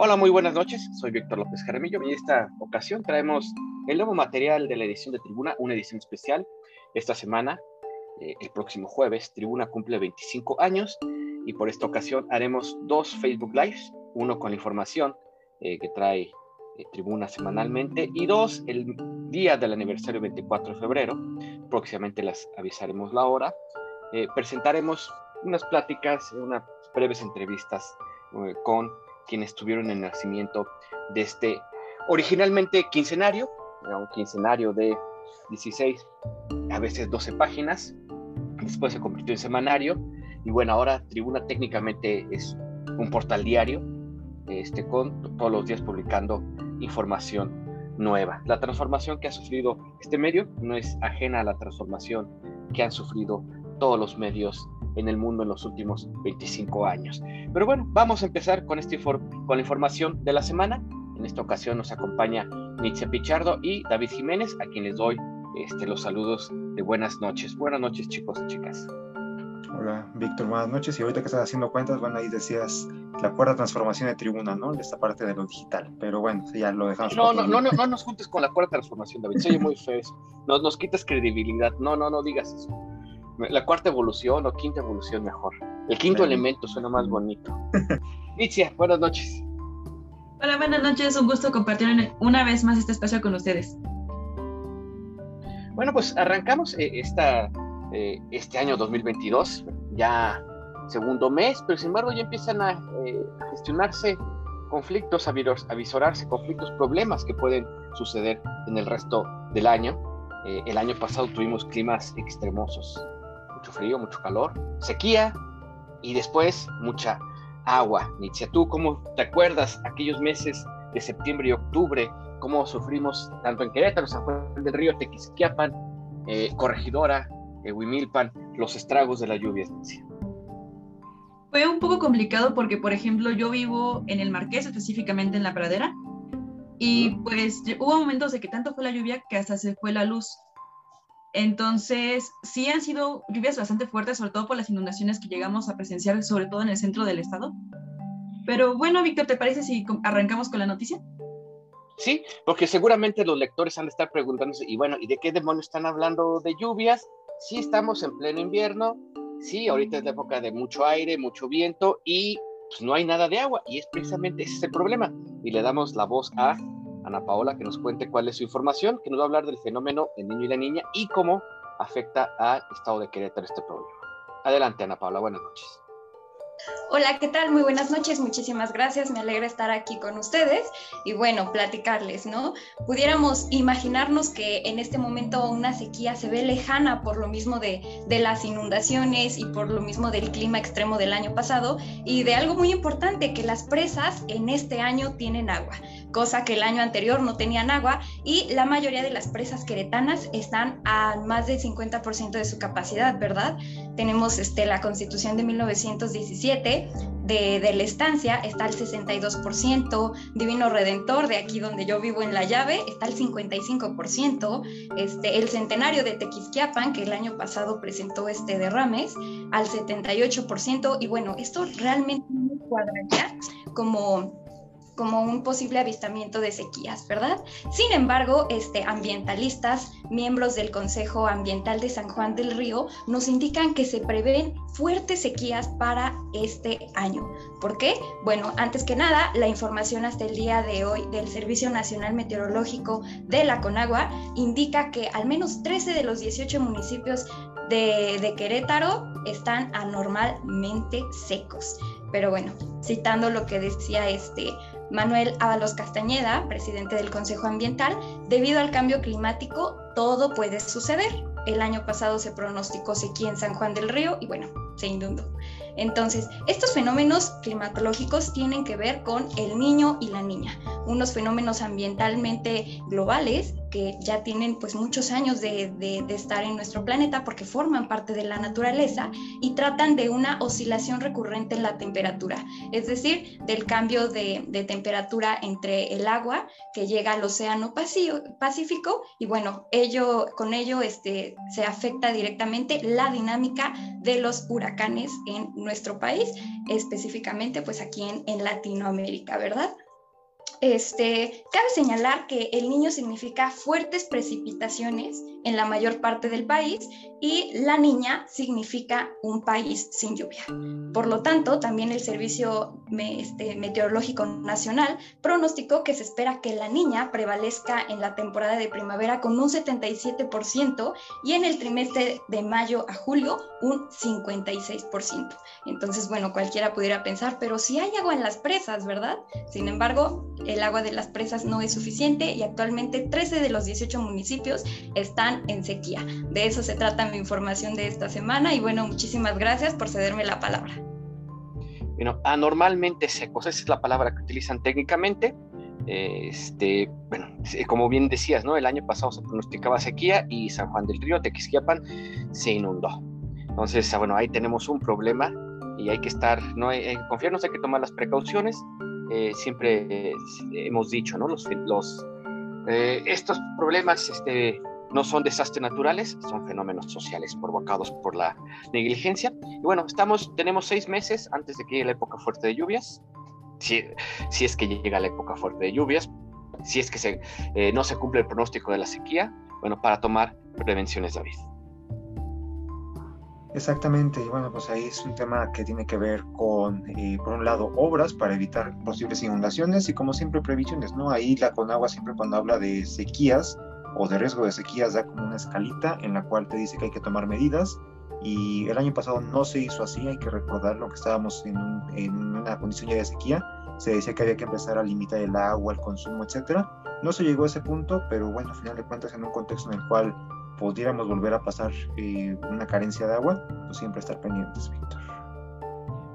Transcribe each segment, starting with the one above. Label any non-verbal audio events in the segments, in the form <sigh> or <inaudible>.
Hola, muy buenas noches. Soy Víctor López Jaramillo y en esta ocasión traemos el nuevo material de la edición de Tribuna, una edición especial. Esta semana, eh, el próximo jueves, Tribuna cumple 25 años y por esta ocasión haremos dos Facebook Lives, uno con la información eh, que trae eh, Tribuna semanalmente y dos el día del aniversario 24 de febrero. Próximamente las avisaremos la hora. presentaremos unas pláticas, unas breves entrevistas con quienes tuvieron el nacimiento de este originalmente quincenario, un quincenario de 16, a veces 12 páginas, después se convirtió en semanario, y bueno, ahora Tribuna técnicamente es un portal diario, este, con todos los días publicando información nueva. La transformación que ha sufrido este medio no es ajena a la transformación que han sufrido todos los medios en el mundo en los últimos 25 años. Pero bueno, vamos a empezar con, este con la información de la semana. En esta ocasión nos acompaña Nietzsche Pichardo y David Jiménez, a quienes doy este, los saludos de buenas noches. Buenas noches, chicos y chicas. Hola, Víctor, buenas noches. Y ahorita que estás haciendo cuentas, bueno, ahí decías la cuarta transformación de tribuna, ¿no? De esta parte de lo digital. Pero bueno, ya lo dejamos. No, no, no, no, no nos juntes con la cuarta transformación, David. Soy muy feo <laughs> Nos, nos quitas credibilidad. No, no, no digas eso la cuarta evolución o quinta evolución mejor. El quinto elemento suena más bonito. <laughs> Licia, buenas noches. Hola, buenas noches. Un gusto compartir una vez más este espacio con ustedes. Bueno, pues arrancamos eh, esta, eh, este año 2022, ya segundo mes, pero sin embargo ya empiezan a, eh, gestionarse conflictos, a, a visorarse conflictos, problemas que pueden suceder en el resto del año. el año pasado tuvimos climas extremosos, mucho frío, mucho calor, sequía y después mucha agua. Nietzsche, ¿tú cómo te acuerdas aquellos meses de septiembre y octubre? ¿Cómo sufrimos tanto en Querétaro, San Juan del Río, Tequisquiapan, eh, Corregidora, eh, Huimilpan, los estragos de la lluvia? Fue un poco complicado porque, por ejemplo, yo vivo en el Marqués, específicamente en la pradera, y pues hubo momentos de que tanto fue la lluvia que hasta se fue la luz. Entonces, sí han sido lluvias bastante fuertes, sobre todo por las inundaciones que llegamos a presenciar, sobre todo en el centro del estado. Pero bueno, Víctor, ¿te parece si arrancamos con la noticia? Sí, porque seguramente los lectores han de estar preguntándose, y bueno, ¿y de qué demonios están hablando de lluvias? Sí, estamos en pleno invierno, sí, ahorita es la época de mucho aire, mucho viento, y pues, no hay nada de agua, y es precisamente ese es el problema. Y le damos la voz a Ana Paola, que nos cuente cuál es su información, que nos va a hablar del fenómeno el niño y la niña y cómo afecta al estado de Querétaro este problema. Adelante, Ana Paola, buenas noches. Hola, ¿qué tal? Muy buenas noches, muchísimas gracias, me alegra estar aquí con ustedes y bueno, platicarles, ¿no? Pudiéramos imaginarnos que en este momento una sequía se ve lejana por lo mismo de, de, las inundaciones y por lo mismo del clima extremo del año pasado y de algo muy importante, que las presas en este año tienen agua cosa que el año anterior no tenían agua y la mayoría de las presas queretanas están a más del 50% de su capacidad, ¿verdad? Tenemos este, la constitución de 1917 de, de, la estancia está al 62%, Divino Redentor de aquí donde yo vivo en La Llave está al 55%, este, el centenario de Tequisquiapan que el año pasado presentó este derrames al 78% y bueno, esto realmente no cuadraría como como un posible avistamiento de sequías, ¿verdad? Sin embargo, este, ambientalistas, miembros del Consejo Ambiental de San Juan del Río, nos indican que se prevén fuertes sequías para este año. ¿Por qué? Bueno, antes que nada, la información hasta el día de hoy del Servicio Nacional Meteorológico de la Conagua indica que al menos 13 de los 18 municipios de, de Querétaro están anormalmente secos. Pero bueno, citando lo que decía este Manuel Ábalos Castañeda, presidente del Consejo Ambiental, debido al cambio climático, todo puede suceder. El año pasado se pronosticó sequía en San Juan del Río y bueno, se inundó. Entonces, estos fenómenos climatológicos tienen que ver con el niño y la niña, unos fenómenos ambientalmente globales que ya tienen pues muchos años de, estar en nuestro planeta porque forman parte de la naturaleza y tratan de una oscilación recurrente en la temperatura, es decir, del cambio de, temperatura entre el agua que llega al océano Pacífico y bueno, ello, con ello este, se afecta directamente la dinámica de los huracanes en nuestro país, específicamente pues aquí en, en Latinoamérica, ¿verdad? Este, cabe señalar que el niño significa fuertes precipitaciones en la mayor parte del país y la niña significa un país sin lluvia. Por lo tanto, también el Servicio este, Meteorológico Nacional pronosticó que se espera que la niña prevalezca en la temporada de primavera con un 77% y en el trimestre de mayo a julio un 56%. Entonces, bueno, cualquiera pudiera pensar, pero si hay agua en las presas, ¿verdad? Sin embargo, el agua de las presas no es suficiente y actualmente 13 de los 18 municipios están en sequía. De eso se trata mi información de esta semana y bueno, muchísimas gracias por cederme la palabra. Bueno, anormalmente secos, esa es la palabra que utilizan técnicamente. Este, bueno, como bien decías, ¿no? El año pasado se pronosticaba sequía y San Juan del Río, Tequisquiapan, se inundó. Entonces, ah, bueno, ahí tenemos un problema y hay que estar, no hay, hay confiarnos, hay que tomar las precauciones. Eh, siempre eh, hemos dicho, ¿no? Los, eh, estos problemas este, no son desastres naturales, son fenómenos sociales provocados por la negligencia. Y bueno, estamos, tenemos seis meses antes de que llegue la época fuerte de lluvias, si, si es que llega la época fuerte de lluvias, si es que no se cumple el pronóstico de la sequía, bueno, para tomar prevenciones, David. Exactamente, y bueno, pues ahí es un tema que tiene que ver con, eh, por un lado, obras para evitar posibles inundaciones y como siempre previsiones, ¿no? Ahí la Conagua siempre cuando habla de sequías, o de riesgo de sequías da como una escalita en la cual te dice que hay que tomar medidas y el año pasado no se hizo así, hay que recordarlo que estábamos en, una condición ya de sequía, se decía que había que empezar a limitar el agua, el consumo, etcétera. No se llegó a ese punto, pero bueno, al final de cuentas en un contexto en el cual pudiéramos volver a pasar eh, una carencia de agua, pues siempre estar pendientes, Víctor.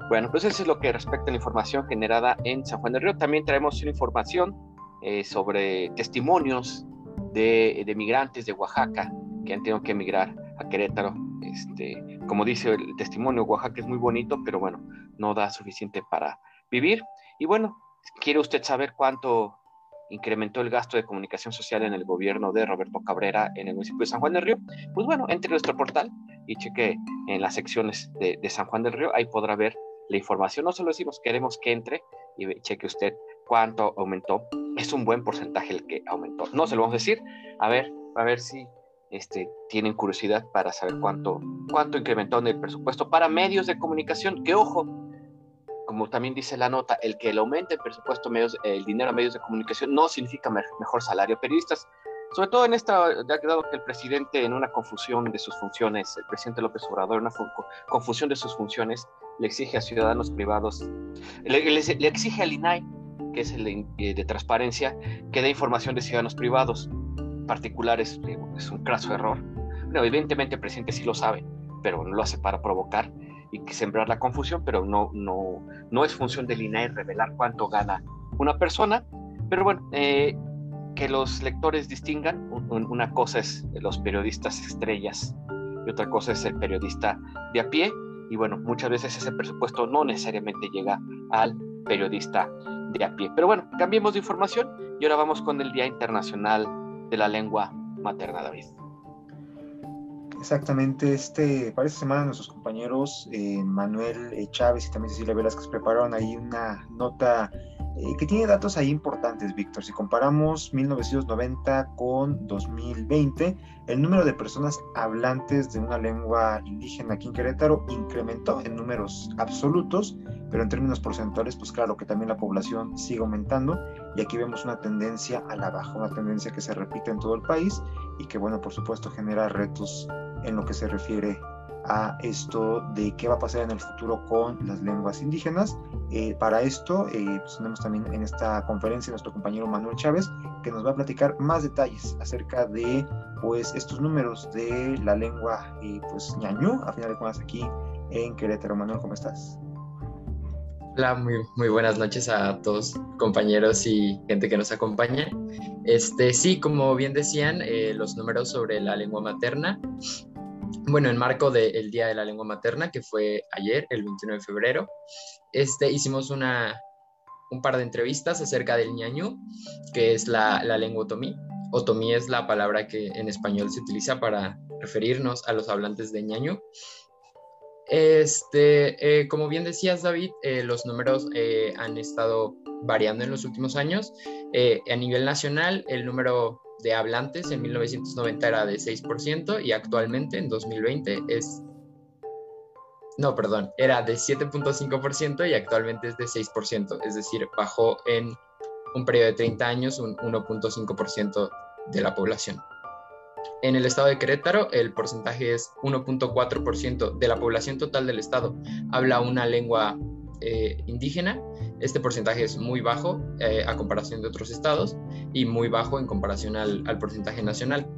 Bueno, pues eso es lo que respecta a la información generada en San Juan del Río. También traemos una información eh, sobre testimonios de, migrantes de Oaxaca que han tenido que emigrar a Querétaro. Este, como dice el testimonio, Oaxaca es muy bonito, pero bueno, no da suficiente para vivir. Y bueno, ¿quiere usted saber cuánto incrementó el gasto de comunicación social en el gobierno de Roberto Cabrera en el municipio de San Juan del Río? Pues bueno, entre nuestro portal y cheque en las secciones de, San Juan del Río, ahí podrá ver la información. No solo decimos, queremos que entre y cheque usted cuánto aumentó. Es un buen porcentaje el que aumentó. No se lo vamos a decir. A ver, a ver si este, tienen curiosidad para saber cuánto, cuánto incrementó en el presupuesto para medios de comunicación. Que ojo, como también dice la nota, el que el aumente el presupuesto, medios, el dinero a medios de comunicación no significa mejor salario periodistas. Sobre todo en esta, quedado que el presidente en una confusión de sus funciones, el presidente López Obrador en una confusión de sus funciones, le exige a ciudadanos privados, le, le exige al INAI que es el eh, de, transparencia, que da información de ciudadanos privados particulares. Es un craso error. evidentemente el presidente sí lo sabe, pero no lo hace para provocar y sembrar la confusión, pero no, no, no es función del INAE revelar cuánto gana una persona. Pero bueno, eh, que los lectores distingan, una cosa es los periodistas estrellas y otra cosa es el periodista de a pie. Y bueno, muchas veces ese presupuesto no necesariamente llega al periodista de a pie. Pero bueno, cambiemos de información y ahora vamos con el Día Internacional de la Lengua Materna, David. Exactamente, este, para esta semana nuestros compañeros eh, Manuel eh, Chávez y también Cecilia Velázquez prepararon ahí una nota eh, que tiene datos ahí importantes, Víctor. Si comparamos 1990 con 2020, el número de personas hablantes de una lengua indígena aquí en Querétaro incrementó en números absolutos, pero en términos porcentuales, pues claro que también la población sigue aumentando y aquí vemos una tendencia a la baja, una tendencia que se repite en todo el país y que, bueno, por supuesto genera retos en lo que se refiere a esto de qué va a pasar en el futuro con las lenguas indígenas. Eh, para esto eh, pues tenemos también en esta conferencia nuestro compañero Manuel Chávez que nos va a platicar más detalles acerca de pues estos números de la lengua eh, pues ñañú, a final de cuentas aquí en Querétaro. Manuel, ¿cómo estás? Hola, muy, muy buenas noches a todos compañeros y gente que nos acompaña. Este, sí, como bien decían, los números sobre la lengua materna bueno, en marco del Día de la Lengua Materna, que fue ayer, el 21 de febrero, este, hicimos una, un par de entrevistas acerca del ñañú, que es la, la lengua otomí. Otomí es la palabra que en español se utiliza para referirnos a los hablantes de ñañú. Este, eh, como bien decías, David, eh, los números eh, han estado variando en los últimos años. Eh, a nivel nacional, el número de hablantes en 1990 era de 6% y actualmente en 2020 es... No, perdón, era de 7.5% y actualmente es de 6%, es decir, bajó en un periodo de 30 años un 1.5% de la población. En el estado de Querétaro, el porcentaje es 1.4% de la población total del estado habla una lengua eh, indígena. Este porcentaje es muy bajo eh, a comparación de otros estados y muy bajo en comparación al, porcentaje nacional.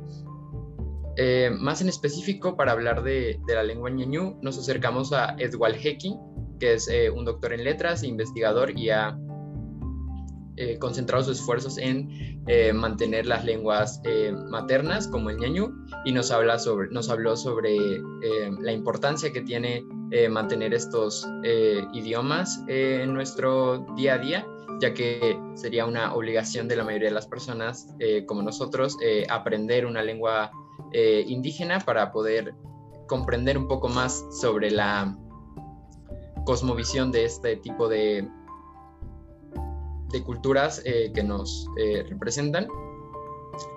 Eh, más en específico, para hablar de, la lengua ñañú, nos acercamos a Edwal Heki, que es un doctor en letras, investigador y ha eh, concentrado sus esfuerzos en eh, mantener las lenguas eh, maternas como el ñañú y nos, habla sobre, nos habló sobre la importancia que tiene mantener estos idiomas en nuestro día a día ya que sería una obligación de la mayoría de las personas como nosotros aprender una lengua indígena para poder comprender un poco más sobre la cosmovisión de este tipo de, de culturas eh, que nos eh, representan.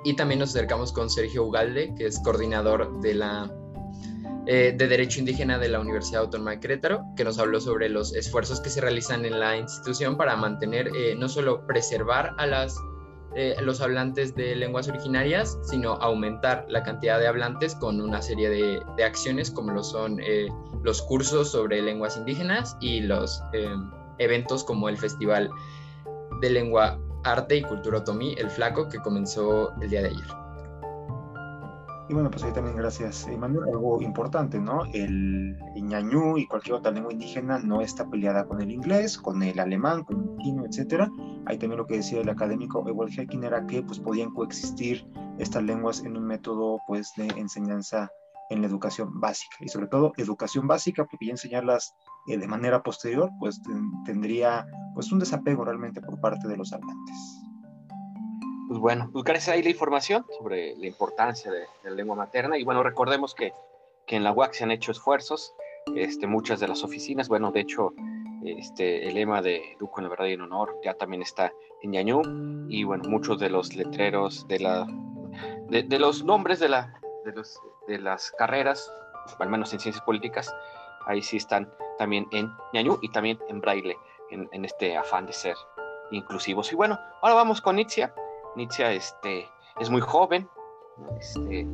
Y también nos acercamos con Sergio Ugalde, que es coordinador de la eh, de Derecho Indígena de la Universidad Autónoma de Querétaro, que nos habló sobre los esfuerzos que se realizan en la institución para mantener, no solo preservar a las, los hablantes de lenguas originarias, sino aumentar la cantidad de hablantes con una serie de, de acciones como lo son los cursos sobre lenguas indígenas y los eventos como el Festival de Lengua, Arte y Cultura Otomí, El Flaco, que comenzó el día de ayer. Y bueno, pues ahí también gracias, Emanuel. Algo importante, ¿no? El ñañú y cualquier otra lengua indígena no está peleada con el inglés, con el alemán, con el chino, etcétera. Ahí también lo que decía el académico Ewald Hecking era que pues podían coexistir estas lenguas en un método pues de enseñanza en la educación básica y sobre todo educación básica porque ya enseñarlas eh, de manera posterior pues tendría pues un desapego realmente por parte de los hablantes. Pues bueno, pues gracias ahí la información sobre la importancia de, la lengua materna y bueno, recordemos que, que, en la UAC se han hecho esfuerzos, este, muchas de las oficinas, bueno, de hecho, este, el lema de Educo en la verdad y en honor ya también está en Ñañú y bueno, muchos de los letreros de la, de los nombres de la, de los de las carreras, al menos en ciencias políticas, ahí sí están también en ñañú y también en braille, en, este afán de ser inclusivos. Y bueno, ahora vamos con Nitzia. Nitzia este, es muy joven, este,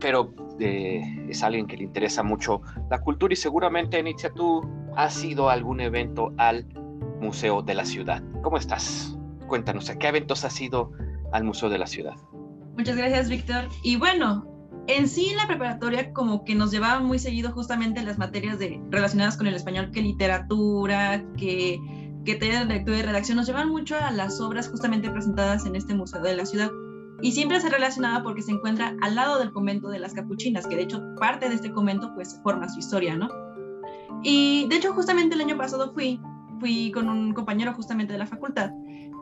pero eh, es alguien que le interesa mucho la cultura y seguramente, Nitzia, tú has ido a algún evento al Museo de la Ciudad. ¿Cómo estás? Cuéntanos, ¿a qué eventos has ido al Museo de la Ciudad? Muchas gracias, Víctor. Y bueno, en sí la preparatoria como que nos llevaba muy seguido justamente las materias de, relacionadas con el español, que literatura, que, que de lectura y redacción, nos llevaban mucho a las obras justamente presentadas en este museo de la ciudad. Y siempre se relacionaba porque se encuentra al lado del convento de las capuchinas, que de hecho parte de este convento pues forma su historia, ¿no? Y de hecho justamente el año pasado fui, fui con un compañero justamente de la facultad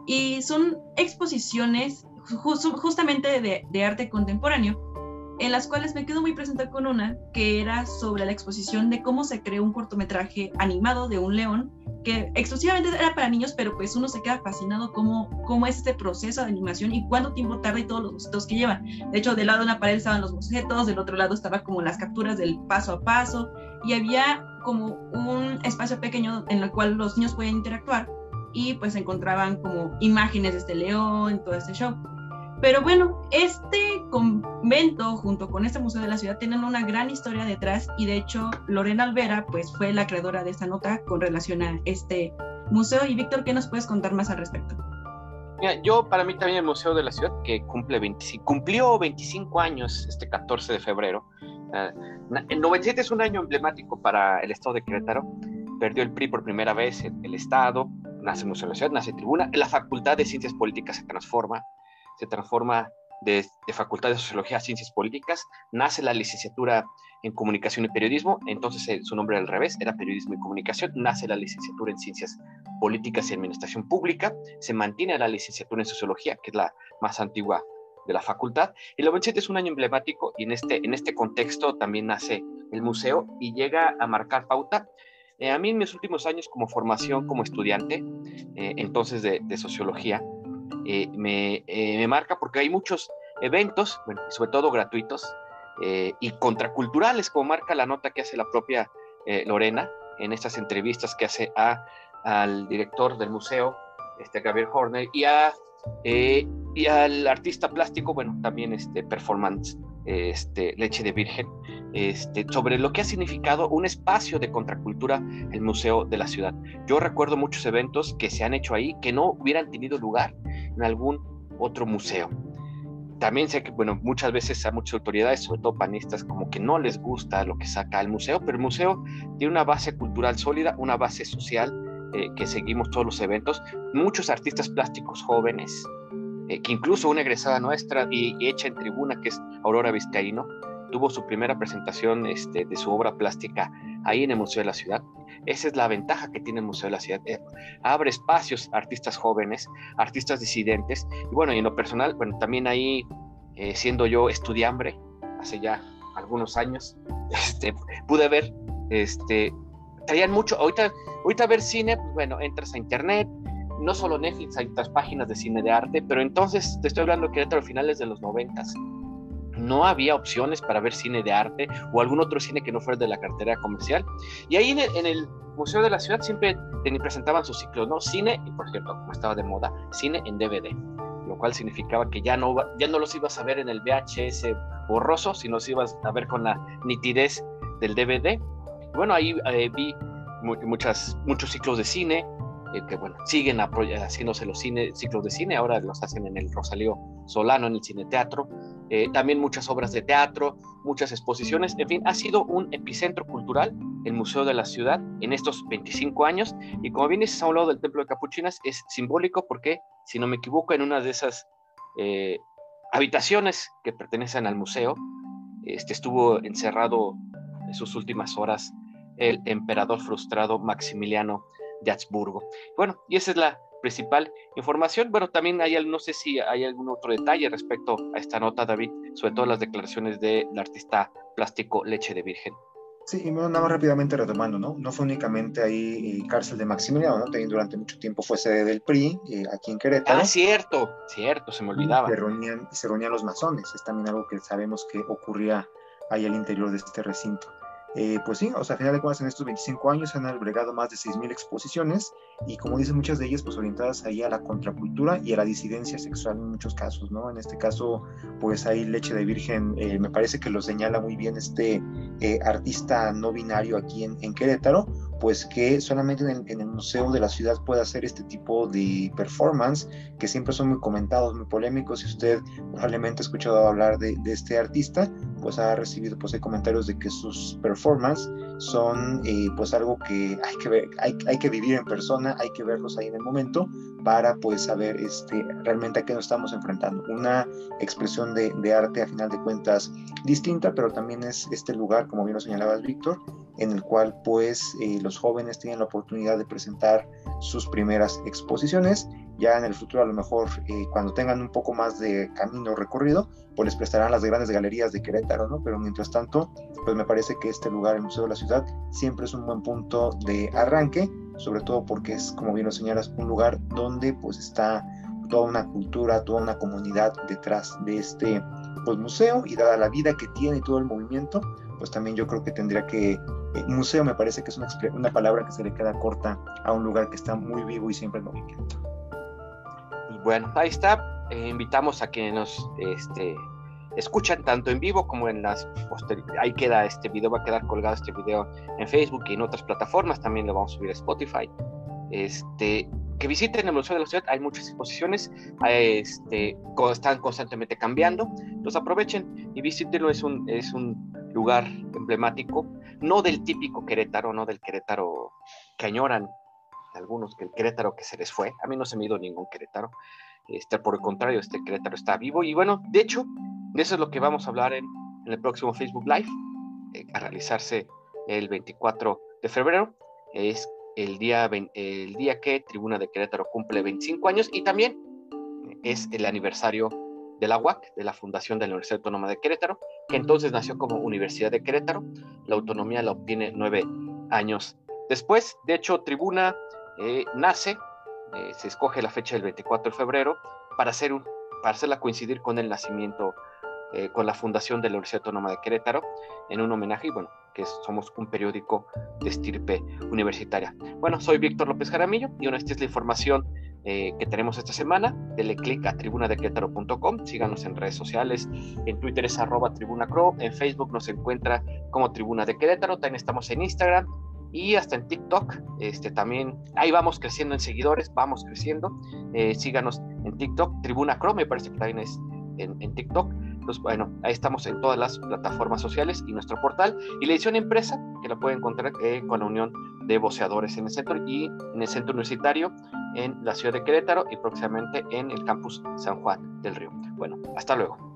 y son exposiciones justamente de arte contemporáneo en las cuales me quedo muy presente con una que era sobre la exposición de cómo se creó un cortometraje animado de un león que exclusivamente era para niños, pero pues uno se queda fascinado cómo, cómo es este proceso de animación y cuánto tiempo tarda y todos los bocetos que llevan. De hecho, del lado de una pared estaban los bocetos, del otro lado estaba como las capturas del paso a paso y había como un espacio pequeño en el cual los niños pueden interactuar y pues encontraban como imágenes de este león, todo este show. Pero bueno, este convento junto con este museo de la ciudad tienen una gran historia detrás y de hecho Lorena Alvera pues fue la creadora de esta nota con relación a este museo. Y Víctor, ¿qué nos puedes contar más al respecto? Mira, yo para mí también el Museo de la Ciudad, que cumple 25, cumplió 25 años este 14 de febrero. Uh, el 97 es un año emblemático para el estado de Querétaro. Perdió el PRI por primera vez el, el estado, nace Museo de la Ciudad, nace Tribuna, la Facultad de Ciencias Políticas se transforma, se transforma de, Facultad de Sociología a Ciencias Políticas, nace la licenciatura en Comunicación y Periodismo, entonces eh, su nombre al revés, era Periodismo y Comunicación, nace la licenciatura en Ciencias Políticas y Administración Pública, se mantiene la licenciatura en Sociología, que es la más antigua de la facultad, el 97 es un año emblemático y en este, en este contexto también nace el museo y llega a marcar pauta a mí en mis últimos años como formación como estudiante, entonces de, sociología, me, me, marca porque hay muchos eventos, bueno, sobre todo gratuitos y contraculturales, como marca la nota que hace la propia Lorena en estas entrevistas que hace a, al director del museo, este Gabriel Horner, y a eh, y al artista plástico, bueno, también este performance, este Leche de Virgen, este, sobre lo que ha significado un espacio de contracultura el Museo de la Ciudad. Yo recuerdo muchos eventos que se han hecho ahí que no hubieran tenido lugar en algún otro museo. También sé que, bueno, muchas veces a muchas autoridades, sobre todo panistas, como que no les gusta lo que saca el museo, pero el museo tiene una base cultural sólida, una base social eh, que seguimos todos los eventos, muchos artistas plásticos jóvenes, eh, que incluso una egresada nuestra y, hecha en tribuna, que es Aurora Vizcaíno, tuvo su primera presentación este, de su obra plástica ahí en el Museo de la Ciudad. Esa es la ventaja que tiene el Museo de la Ciudad. Eh, abre espacios a artistas jóvenes, artistas disidentes. Y bueno, y en lo personal, bueno, también ahí, siendo yo estudiambre, hace ya algunos años, <laughs> este, pude ver este, traían mucho, ahorita, ahorita ver cine, pues bueno, entras a internet, no solo Netflix, hay otras páginas de cine de arte, pero entonces te estoy hablando que a finales de los noventas. No había opciones para ver cine de arte o algún otro cine que no fuera de la cartera comercial. Y ahí en el, Museo de la Ciudad siempre presentaban sus ciclos, ¿no? Cine, y por cierto, como estaba de moda, cine en DVD, lo cual significaba que ya no, ya no los ibas a ver en el VHS borroso, sino los ibas a ver con la nitidez del DVD bueno, ahí eh, vi muchas, muchos ciclos de cine, eh, que bueno, siguen haciéndose los ciclos de cine, ahora los hacen en el Rosalío Solano, en el Cine Teatro, eh, también muchas obras de teatro, muchas exposiciones, en fin, ha sido un epicentro cultural el Museo de la Ciudad en estos 25 años, y como bien dices a un lado del Templo de Capuchinas, es simbólico porque, si no me equivoco, en una de esas habitaciones que pertenecen al museo, este, estuvo encerrado en sus últimas horas el emperador frustrado Maximiliano de Habsburgo. Bueno, y esa es la principal información. Bueno, también hay, no sé si hay algún otro detalle respecto a esta nota, David, sobre todo las declaraciones del artista plástico Leche de Virgen. Sí, y nada más rápidamente retomando, ¿no? No fue únicamente ahí eh, cárcel de Maximiliano, ¿no? También durante mucho tiempo fue sede del PRI, eh, aquí en Querétaro. Ah, cierto, cierto, se me olvidaba. Se reunían, se reunían los masones, es también algo que sabemos que ocurría ahí al interior de este recinto. Eh, pues sí, o sea, a final de cuentas en estos 25 años se han albergado más de 6.000 exposiciones y como dicen muchas de ellas, pues orientadas ahí a la contracultura y a la disidencia sexual en muchos casos, ¿no? En este caso, pues hay leche de virgen, eh, me parece que lo señala muy bien este eh, artista no binario aquí en, en Querétaro, pues que solamente en el, Museo de la Ciudad puede hacer este tipo de performance, que siempre son muy comentados, muy polémicos. Si usted probablemente ha escuchado hablar de, este artista, pues ha recibido pues hay comentarios de que sus performances son eh, pues algo que hay que ver, hay, hay, que vivir en persona, hay que verlos ahí en el momento para pues saber este, realmente a qué nos estamos enfrentando. Una expresión de, de arte a final de cuentas distinta, pero también es este lugar, como bien lo señalabas Víctor, en el cual pues eh, los jóvenes tienen la oportunidad de presentar sus primeras exposiciones. Ya en el futuro a lo mejor eh, cuando tengan un poco más de camino recorrido, pues les prestarán las grandes galerías de Querétaro, ¿no? Pero mientras tanto, pues me parece que este lugar, el Museo de la Ciudad, siempre es un buen punto de arranque, sobre todo porque es, como bien lo señalas, un lugar donde pues está toda una cultura, toda una comunidad detrás de este pues, museo y dada la vida que tiene todo el movimiento, pues también yo creo que tendría que, eh, museo me parece que es una, una, palabra que se le queda corta a un lugar que está muy vivo y siempre en movimiento. Pues bueno, ahí está. Eh, invitamos a que nos este, escuchan tanto en vivo como en las ahí queda este video, va a quedar colgado este video en Facebook y en otras plataformas, también lo vamos a subir a Spotify. Este, que visiten el Museo de la Ciudad, hay muchas exposiciones, este, están constantemente cambiando, los aprovechen y visítenlo, es un, es un lugar emblemático, no del típico Querétaro, no del Querétaro que añoran algunos, que el Querétaro que se les fue, a mí no se me ha ido ningún Querétaro, este, por el contrario, este Querétaro está vivo y bueno, de hecho, de eso es lo que vamos a hablar en, en el próximo Facebook Live, eh, a realizarse el 24 de febrero, es el día, el día que Tribuna de Querétaro cumple 25 años y también es el aniversario de la UAC, de la Fundación de la Universidad Autónoma de Querétaro, que entonces nació como Universidad de Querétaro. La autonomía la obtiene nueve años Después, de hecho, Tribuna eh, nace, eh, se escoge la fecha del 24 de febrero para, hacer un, para hacerla coincidir con el nacimiento, eh, con la fundación de la Universidad Autónoma de Querétaro, en un homenaje, y bueno, que somos un periódico de estirpe universitaria. Bueno, soy Víctor López Jaramillo y bueno, esta es la información eh, que tenemos esta semana. Dele clic a tribunadequetaro.com, síganos en redes sociales, en Twitter es arroba tribunacro, en Facebook nos encuentra como Tribuna de Querétaro, también estamos en Instagram y hasta en TikTok, este también, ahí vamos creciendo en seguidores, vamos creciendo, eh, síganos en TikTok, Tribuna Cro, me parece que también es en, en TikTok, pues bueno, ahí estamos en todas las plataformas sociales y nuestro portal. Y la edición impresa, que la pueden encontrar eh, con la Unión de Voceadores en el centro y en el centro universitario en la ciudad de Querétaro y próximamente en el campus San Juan del Río. Bueno, hasta luego.